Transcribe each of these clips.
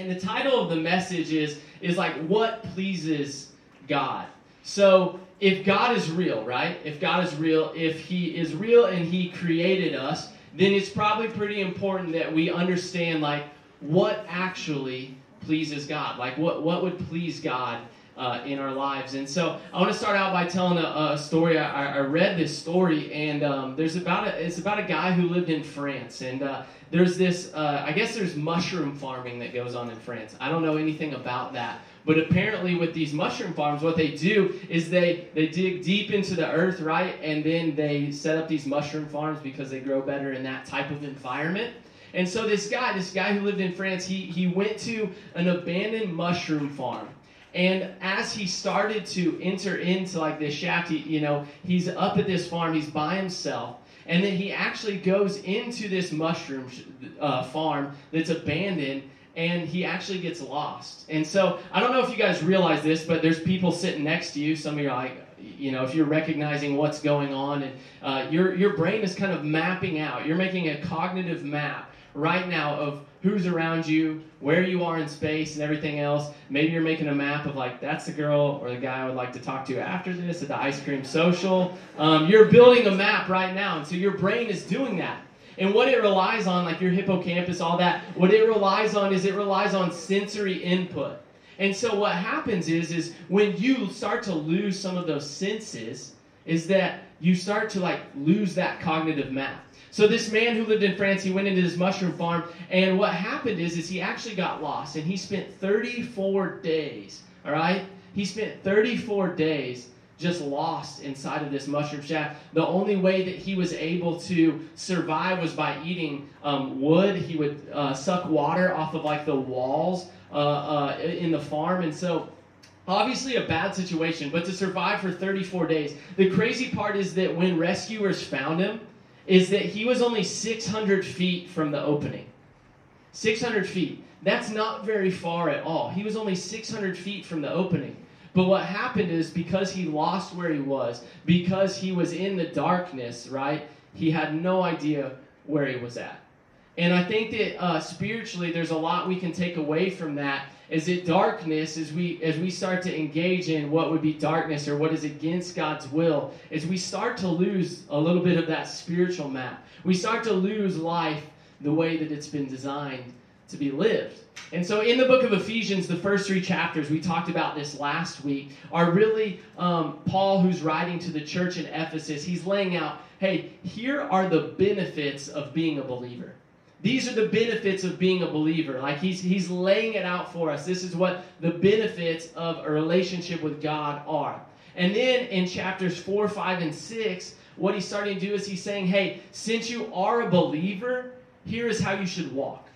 And the title of the message is is like what pleases God. So if God is real, right? If God is real, if He is real and He created us, then it's probably pretty important that we understand like what actually pleases God. Like what what would please God uh, in our lives. And so I want to start out by telling a, a story. I, I, read this story, and um, there's about a, it's about a guy who lived in France, and uh, there's this uh, I guess there's mushroom farming that goes on in France. I don't know anything about that. But apparently, with these mushroom farms, what they do is they, they dig deep into the earth, right? And then they set up these mushroom farms because they grow better in that type of environment. And so this guy, this guy who lived in France, he, he went to an abandoned mushroom farm. And as he started to enter into like this shaft, he, you know, he's up at this farm, he's by himself. And then he actually goes into this mushroom uh, farm that's abandoned and he actually gets lost. And so I don't know if you guys realize this, but there's people sitting next to you. Some of you are like, you know, if you're recognizing what's going on, and uh, your your brain is kind of mapping out. You're making a cognitive map right now of who's around you, where you are in space, and everything else. Maybe you're making a map of like that's the girl or the guy I would like to talk to after this at the ice cream social. Um, you're building a map right now, and so your brain is doing that. And what it relies on, like your hippocampus, all that, what it relies on is it relies on sensory input. And so what happens is, is when you start to lose some of those senses, is that you start to like lose that cognitive map. So this man who lived in France, he went into this mushroom farm, and what happened is, is he actually got lost, and he spent 34 days. All right, he spent 34 days just lost inside of this mushroom shack. The only way that he was able to survive was by eating um, wood. He would uh, suck water off of like the walls uh, uh, in the farm, and so obviously a bad situation. But to survive for 34 days, the crazy part is that when rescuers found him, is that he was only 600 feet from the opening. 600 feet. That's not very far at all. He was only 600 feet from the opening. But what happened is because he lost where he was, because he was in the darkness, right? He had no idea where he was at. And I think that uh, spiritually, there's a lot we can take away from that. Is it darkness as we as we start to engage in what would be darkness or what is against God's will? As we start to lose a little bit of that spiritual map, we start to lose life the way that it's been designed to be lived. And so, in the book of Ephesians, the first three chapters, we talked about this last week, are really um, Paul, who's writing to the church in Ephesus. He's laying out, hey, here are the benefits of being a believer. These are the benefits of being a believer. Like he's he's laying it out for us. This is what the benefits of a relationship with God are. And then in chapters four, five, and six, what he's starting to do is he's saying, hey, since you are a believer, here is how you should walk.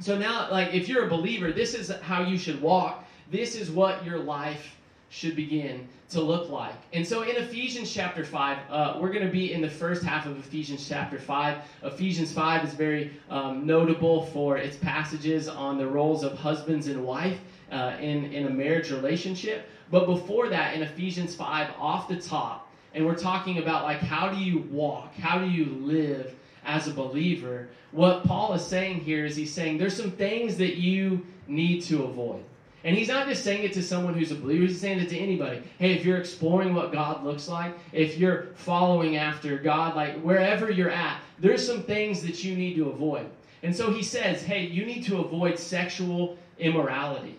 So now, like, if you're a believer, this is how you should walk. This is what your life should begin to look like. And so in Ephesians chapter 5, uh, we're going to be in the first half of Ephesians chapter 5. Ephesians 5 is very um, notable for its passages on the roles of husbands and wife uh, in, in a marriage relationship. But before that, in Ephesians 5, off the top, and we're talking about like how do you walk? How do you live as a believer? what Paul is saying here is he's saying there's some things that you need to avoid. And he's not just saying it to someone who's a believer, he's saying it to anybody. Hey, if you're exploring what God looks like, if you're following after God, like wherever you're at, there's some things that you need to avoid. And so he says, hey, you need to avoid sexual immorality.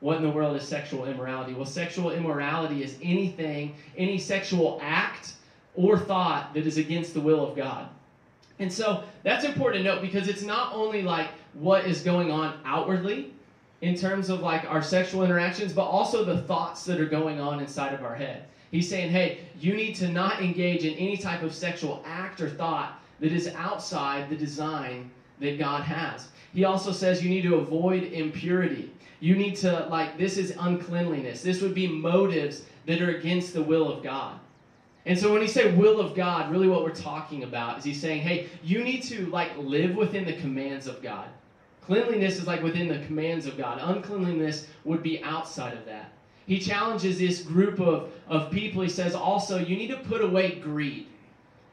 What in the world is sexual immorality? Well, sexual immorality is anything, any sexual act or thought that is against the will of God. And so that's important to note because it's not only like what is going on outwardly in terms of like our sexual interactions, but also the thoughts that are going on inside of our head. He's saying, hey, you need to not engage in any type of sexual act or thought that is outside the design that God has. He also says you need to avoid impurity. You need to, like, this is uncleanliness. This would be motives that are against the will of God. And so when he say will of God, really what we're talking about is he's saying, hey, you need to like live within the commands of God. Cleanliness is like within the commands of God. Uncleanliness would be outside of that. He challenges this group of, of people. He says also, you need to put away greed.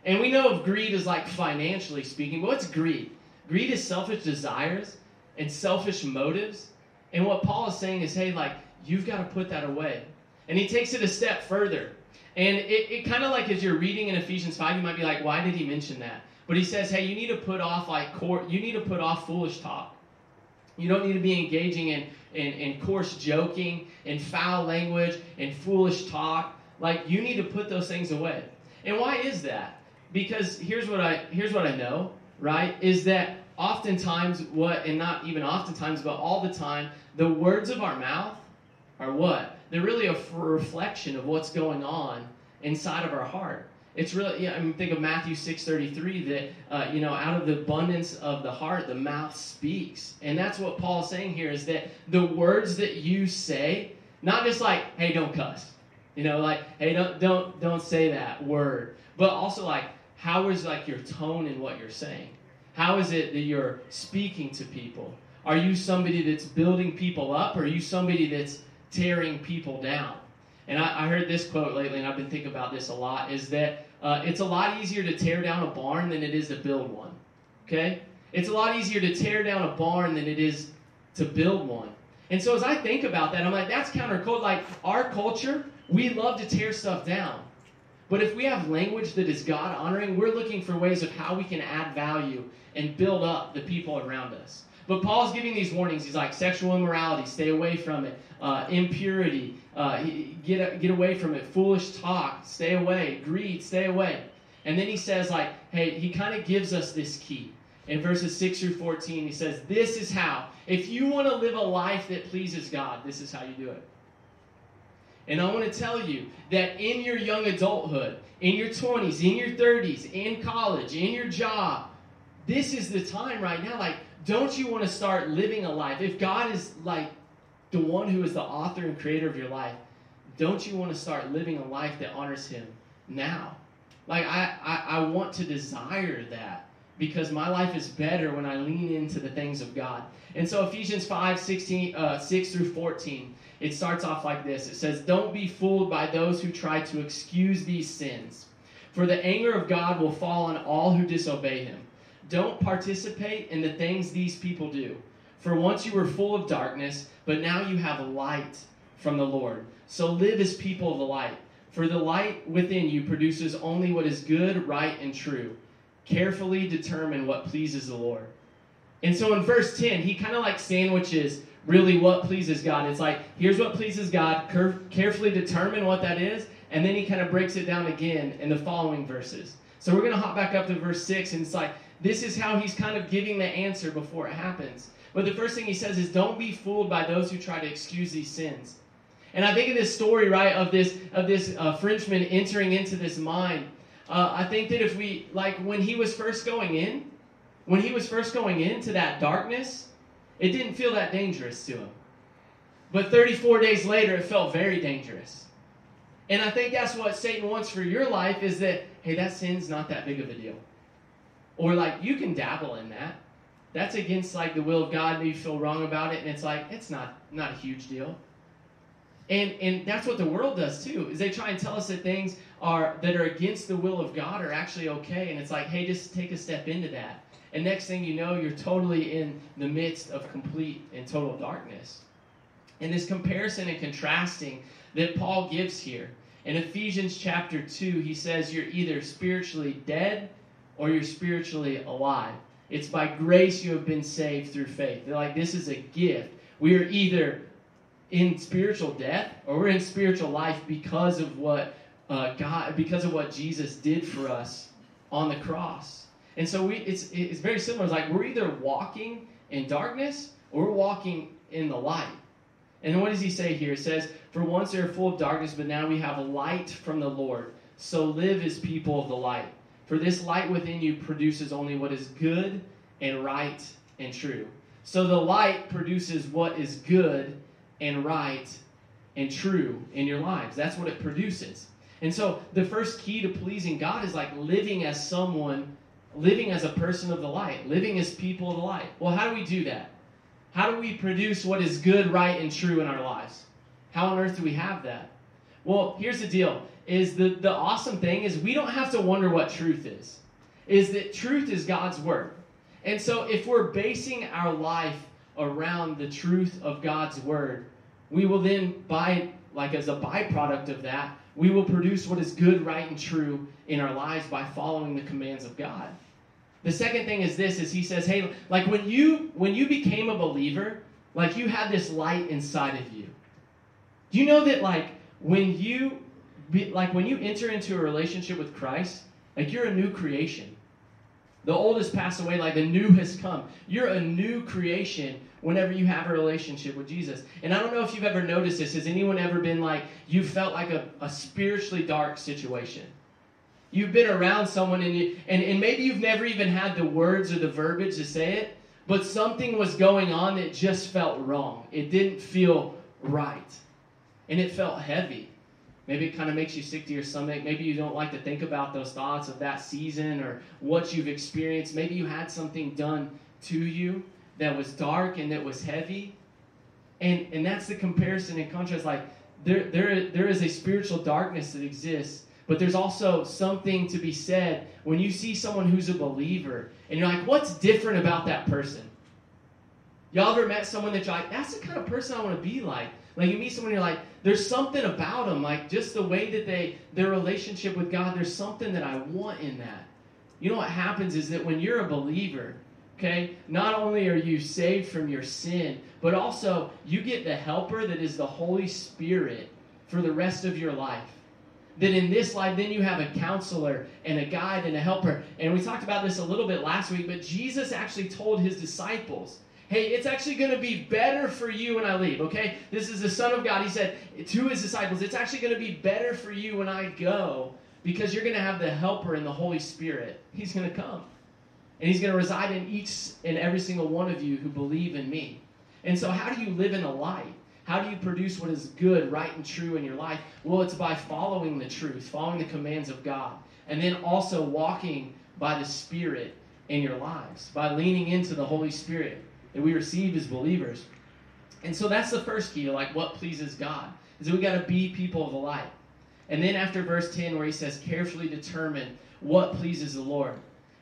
And we know of greed is like financially speaking, but what's greed? Greed is selfish desires. and selfish motives. And what Paul is saying is, hey, like, you've got to put that away. And he takes it a step further. And it, it kind of like as you're reading in Ephesians 5, you might be like, why did he mention that? But he says, hey, you need to put off like court, you need to put off foolish talk. You don't need to be engaging in, in, in coarse joking and foul language and foolish talk. Like you need to put those things away. And why is that? Because here's what I here's what I know, right? Is that oftentimes what and not even oftentimes, but all the time, the words of our mouth are what? They're really a reflection of what's going on inside of our heart. It's really, yeah, I mean, think of Matthew 6.33 that, uh, you know, out of the abundance of the heart, the mouth speaks. And that's what Paul's saying here is that the words that you say, not just like, hey, don't cuss. You know, like, hey, don't, don't, don't say that word. But also like, how is like your tone in what you're saying? How is it that you're speaking to people? Are you somebody that's building people up or are you somebody that's tearing people down? And I, I, heard this quote lately, and I've been thinking about this a lot, is that uh, it's a lot easier to tear down a barn than it is to build one. Okay? It's a lot easier to tear down a barn than it is to build one. And so as I think about that, I'm like, that's counterculture. Like our culture, we love to tear stuff down. But if we have language that is God honoring, we're looking for ways of how we can add value and build up the people around us. But Paul's giving these warnings. He's like sexual immorality, stay away from it. Uh, impurity, uh, get get away from it. Foolish talk, stay away. Greed, stay away. And then he says like, hey, he kind of gives us this key in verses six through fourteen. He says, this is how. If you want to live a life that pleases God, this is how you do it. And I want to tell you that in your young adulthood, in your 20s, in your 30s, in college, in your job, this is the time right now. Like, don't you want to start living a life? If God is like the one who is the author and creator of your life, don't you want to start living a life that honors Him now? Like, I, I, I want to desire that because my life is better when I lean into the things of God. And so, Ephesians 5 16, uh, 6 through 14, it starts off like this It says, Don't be fooled by those who try to excuse these sins, for the anger of God will fall on all who disobey Him. Don't participate in the things these people do. For once you were full of darkness, but now you have light from the Lord. So live as people of the light. For the light within you produces only what is good, right, and true. Carefully determine what pleases the Lord. And so in verse 10, he kind of like sandwiches really what pleases God. It's like, here's what pleases God, carefully determine what that is, and then he kind of breaks it down again in the following verses. So we're going to hop back up to verse 6, and it's like, this is how he's kind of giving the answer before it happens. But the first thing he says is, don't be fooled by those who try to excuse these sins. And I think of this story, right, of this of this uh, Frenchman entering into this mine. Uh, I think that if we like when he was first going in, when he was first going into that darkness, it didn't feel that dangerous to him. But 34 days later, it felt very dangerous. And I think that's what Satan wants for your life is that, hey, that sin's not that big of a deal. Or like you can dabble in that. That's against like the will of God, and you feel wrong about it, and it's like it's not not a huge deal. And and that's what the world does too, is they try and tell us that things are that are against the will of God are actually okay. And it's like, hey, just take a step into that. And next thing you know, you're totally in the midst of complete and total darkness. And this comparison and contrasting that Paul gives here. In Ephesians chapter 2, he says you're either spiritually dead or you're spiritually alive. It's by grace you have been saved through faith. They're like, this is a gift. We are either in spiritual death or we're in spiritual life because of what uh, God, because of what Jesus did for us on the cross. And so we, it's, it's very similar. It's like we're either walking in darkness or we're walking in the light. And what does he say here? It says, For once they were full of darkness, but now we have light from the Lord. So live as people of the light. For this light within you produces only what is good and right and true. So the light produces what is good and right and true in your lives. That's what it produces. And so the first key to pleasing God is like living as someone, living as a person of the light, living as people of the light. Well, how do we do that? How do we produce what is good, right, and true in our lives? How on earth do we have that? Well, here's the deal is the, the awesome thing is we don't have to wonder what truth is. Is that truth is God's word. And so if we're basing our life around the truth of God's word, we will then, by like as a byproduct of that, we will produce what is good, right, and true in our lives by following the commands of God. The second thing is this is he says, hey, like when you when you became a believer, like you had this light inside of you. Do you know that like when you be, like when you enter into a relationship with Christ, like you're a new creation. The old has passed away, like the new has come. You're a new creation whenever you have a relationship with Jesus. And I don't know if you've ever noticed this. Has anyone ever been like, you felt like a, a spiritually dark situation? You've been around someone and, you, and, and maybe you've never even had the words or the verbiage to say it, but something was going on that just felt wrong. It didn't feel right. And it felt heavy. Maybe it kind of makes you sick to your stomach. Maybe you don't like to think about those thoughts of that season or what you've experienced. Maybe you had something done to you that was dark and that was heavy. And, and that's the comparison and contrast. Like, there, there, there is a spiritual darkness that exists, but there's also something to be said when you see someone who's a believer and you're like, what's different about that person? Y'all ever met someone that you're like, that's the kind of person I want to be like? Like you meet someone, you're like, there's something about them, like just the way that they, their relationship with God, there's something that I want in that. You know what happens is that when you're a believer, okay, not only are you saved from your sin, but also you get the helper that is the Holy Spirit for the rest of your life. That in this life, then you have a counselor and a guide and a helper. And we talked about this a little bit last week, but Jesus actually told his disciples, hey, it's actually going to be better for you when I leave, okay? This is the Son of God. He said to his disciples, it's actually going to be better for you when I go because you're going to have the helper and the Holy Spirit. He's going to come. And he's going to reside in each and every single one of you who believe in me. And so, how do you live in the light? How do you produce what is good, right, and true in your life? Well, it's by following the truth, following the commands of God, and then also walking by the Spirit in your lives, by leaning into the Holy Spirit that we receive as believers. And so that's the first key, like what pleases God, is that we got to be people of the light. And then after verse 10, where he says, carefully determine what pleases the Lord,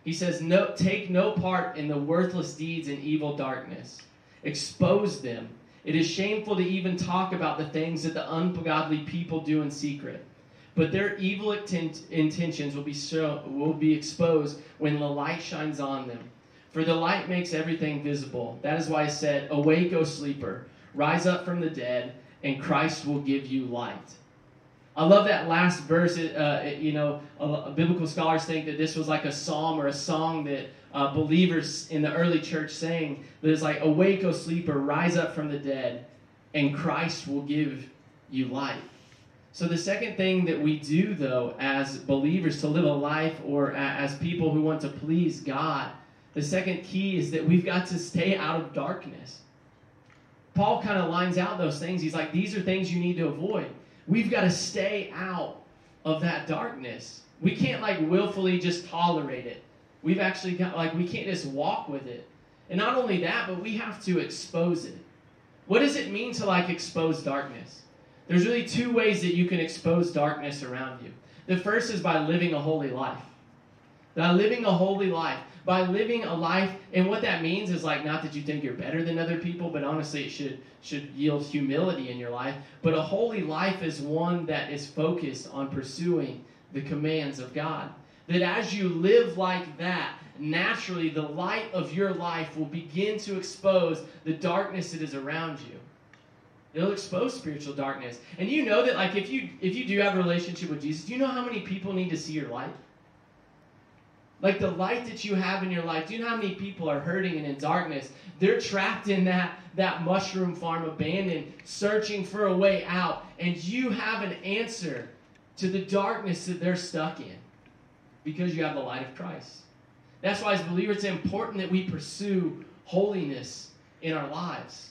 he says, no, take no part in the worthless deeds and evil darkness. Expose them. It is shameful to even talk about the things that the ungodly people do in secret. But their evil intentions will be, show, will be exposed when the light shines on them. For the light makes everything visible. That is why I said, Awake, O sleeper, rise up from the dead, and Christ will give you light. I love that last verse. Uh, you know, biblical scholars think that this was like a psalm or a song that uh, believers in the early church sang. That is like, Awake, O sleeper, rise up from the dead, and Christ will give you light. So, the second thing that we do, though, as believers to live a life or as people who want to please God, the second key is that we've got to stay out of darkness. Paul kind of lines out those things. He's like, these are things you need to avoid. We've got to stay out of that darkness. We can't like willfully just tolerate it. We've actually got like we can't just walk with it. And not only that, but we have to expose it. What does it mean to like expose darkness? There's really two ways that you can expose darkness around you. The first is by living a holy life. By living a holy life by living a life and what that means is like not that you think you're better than other people but honestly it should should yield humility in your life. But a holy life is one that is focused on pursuing the commands of god. That as you live like that naturally the light of your life will begin to expose the darkness that is around you. It'll expose spiritual darkness. And you know that like if you if you do have a relationship with jesus do you know how many people need to see your light like the light that you have in your life. Do you know how many people are hurting and in darkness? They're trapped in that, that mushroom farm abandoned, searching for a way out. And you have an answer to the darkness that they're stuck in because you have the light of Christ. That's why, as believers, it's important that we pursue holiness in our lives.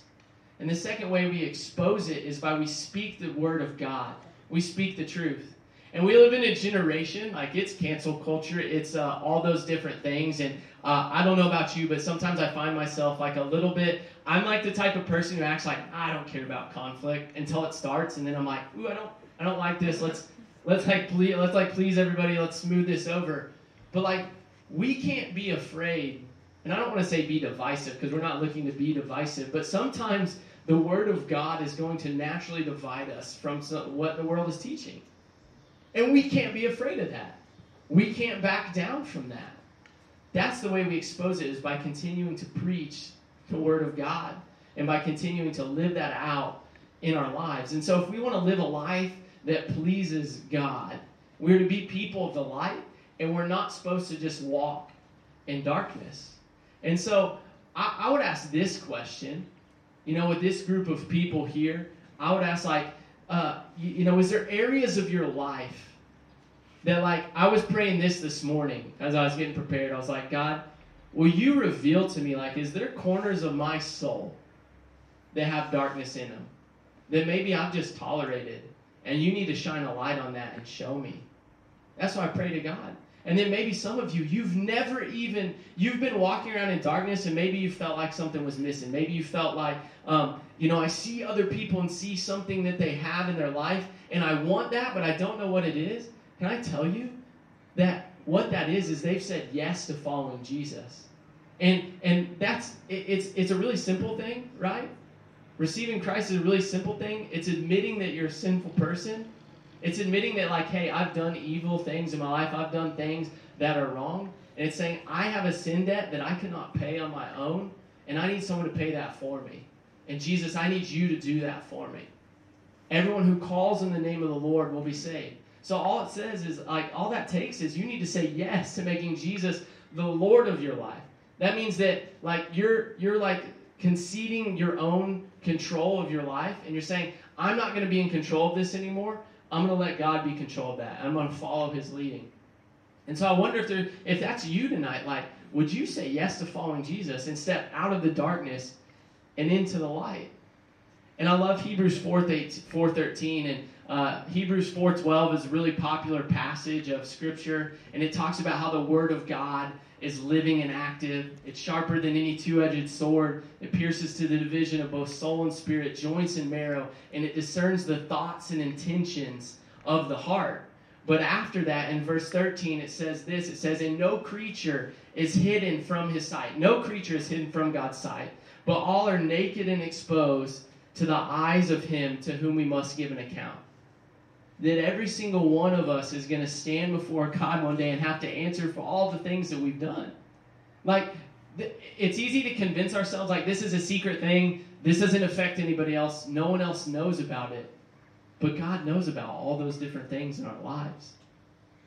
And the second way we expose it is by we speak the word of God. We speak the truth. And we live in a generation, like it's cancel culture, it's uh, all those different things. And uh, I don't know about you, but sometimes I find myself like a little bit, I'm like the type of person who acts like, I don't care about conflict until it starts. And then I'm like, ooh, I don't, I don't like this. Let's, let's like, please, let's like please everybody. Let's smooth this over. But like, we can't be afraid and I don't want to say be divisive because we're not looking to be divisive, but sometimes the Word of God is going to naturally divide us from what the world is teaching. And we can't be afraid of that. We can't back down from that. That's the way we expose it is by continuing to preach the Word of God and by continuing to live that out in our lives. And so if we want to live a life that pleases God, we're to be people of the light and we're not supposed to just walk in darkness. And so I, I would ask this question, you know, with this group of people here, I would ask, like, uh, you, you know, is there areas of your life that, like, I was praying this this morning as I was getting prepared. I was like, God, will you reveal to me, like, is there corners of my soul that have darkness in them that maybe I've just tolerated? And you need to shine a light on that and show me. That's why I pray to God. And then maybe some of you, you've never even, you've been walking around in darkness and maybe you felt like something was missing. Maybe you felt like, um, you know, I see other people and see something that they have in their life and I want that, but I don't know what it is. Can I tell you that what that is, is they've said yes to following Jesus. And, and that's, it, it's, it's a really simple thing, right? Receiving Christ is a really simple thing. It's admitting that you're a sinful person it's admitting that, like, hey, I've done evil things in my life, I've done things that are wrong. And it's saying, I have a sin debt that I cannot pay on my own, and I need someone to pay that for me. And Jesus, I need you to do that for me. Everyone who calls in the name of the Lord will be saved. So all it says is, like, all that takes is you need to say yes to making Jesus the Lord of your life. That means that, like, you're you're like conceding your own control of your life, and you're saying, I'm not going to be in control of this anymore. I'm going to let God be control of that. I'm going to follow His leading. And so I wonder if there, if that's you tonight, like, would you say yes to following Jesus and step out of the darkness and into the light? And I love Hebrews 4, 4.13 and uh, Hebrews 4.12 is a really popular passage of Scripture, and it talks about how the Word of God is living and active. It's sharper than any two edged sword. It pierces to the division of both soul and spirit, joints and marrow, and it discerns the thoughts and intentions of the heart. But after that, in verse 13, it says this it says, And no creature is hidden from his sight. No creature is hidden from God's sight, but all are naked and exposed to the eyes of him to whom we must give an account that every single one of us is going to stand before God one day and have to answer for all the things that we've done. Like, it's easy to convince ourselves, like, this is a secret thing. This doesn't affect anybody else. No one else knows about it. But God knows about all those different things in our lives.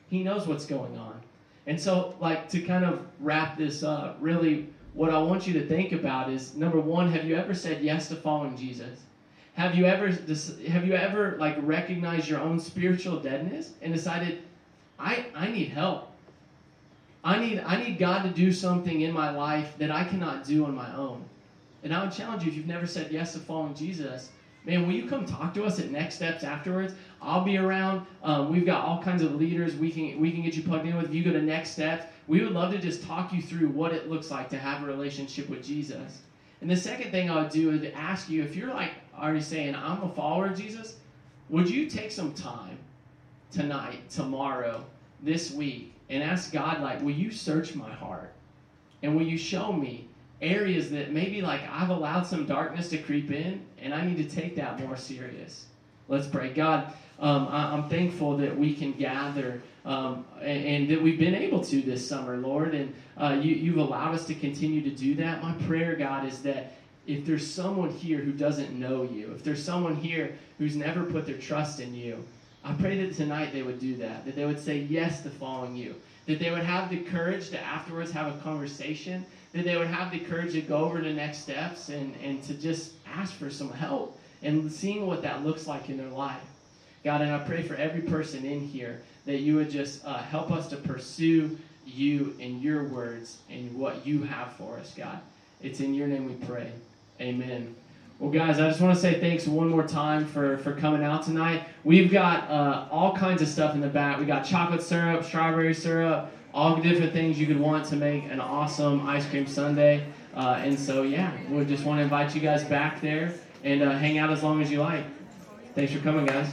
He knows what's going on. And so, like, to kind of wrap this up, really, what I want you to think about is number one, have you ever said yes to following Jesus? Have you ever have you ever like recognized your own spiritual deadness and decided, I I need help. I need I need God to do something in my life that I cannot do on my own. And I would challenge you if you've never said yes to following Jesus, man, will you come talk to us at Next Steps afterwards? I'll be around. Um, we've got all kinds of leaders we can we can get you plugged in with. If you go to Next Steps, we would love to just talk you through what it looks like to have a relationship with Jesus. And the second thing I would do is ask you if you're like already saying, I'm a follower of Jesus, would you take some time tonight, tomorrow, this week, and ask God, like, will you search my heart? And will you show me areas that maybe like I've allowed some darkness to creep in and I need to take that more serious? Let's pray. God, um, I, am thankful that we can gather um, and, and, that we've been able to this summer, Lord. And uh, you, you've allowed us to continue to do that. My prayer, God, is that if there's someone here who doesn't know you, if there's someone here who's never put their trust in you, I pray that tonight they would do that, that they would say yes to following you, that they would have the courage to afterwards have a conversation, that they would have the courage to go over the next steps and, and to just ask for some help and seeing what that looks like in their life. God, and I pray for every person in here that you would just uh, help us to pursue you and your words and what you have for us, God. It's in your name we pray. Amen. Well, guys, I just want to say thanks one more time for, for coming out tonight. We've got uh, all kinds of stuff in the back. We got chocolate syrup, strawberry syrup, all the different things you could want to make an awesome ice cream sundae. Uh, and so, yeah, we just want to invite you guys back there and uh, hang out as long as you like. Thanks for coming, guys.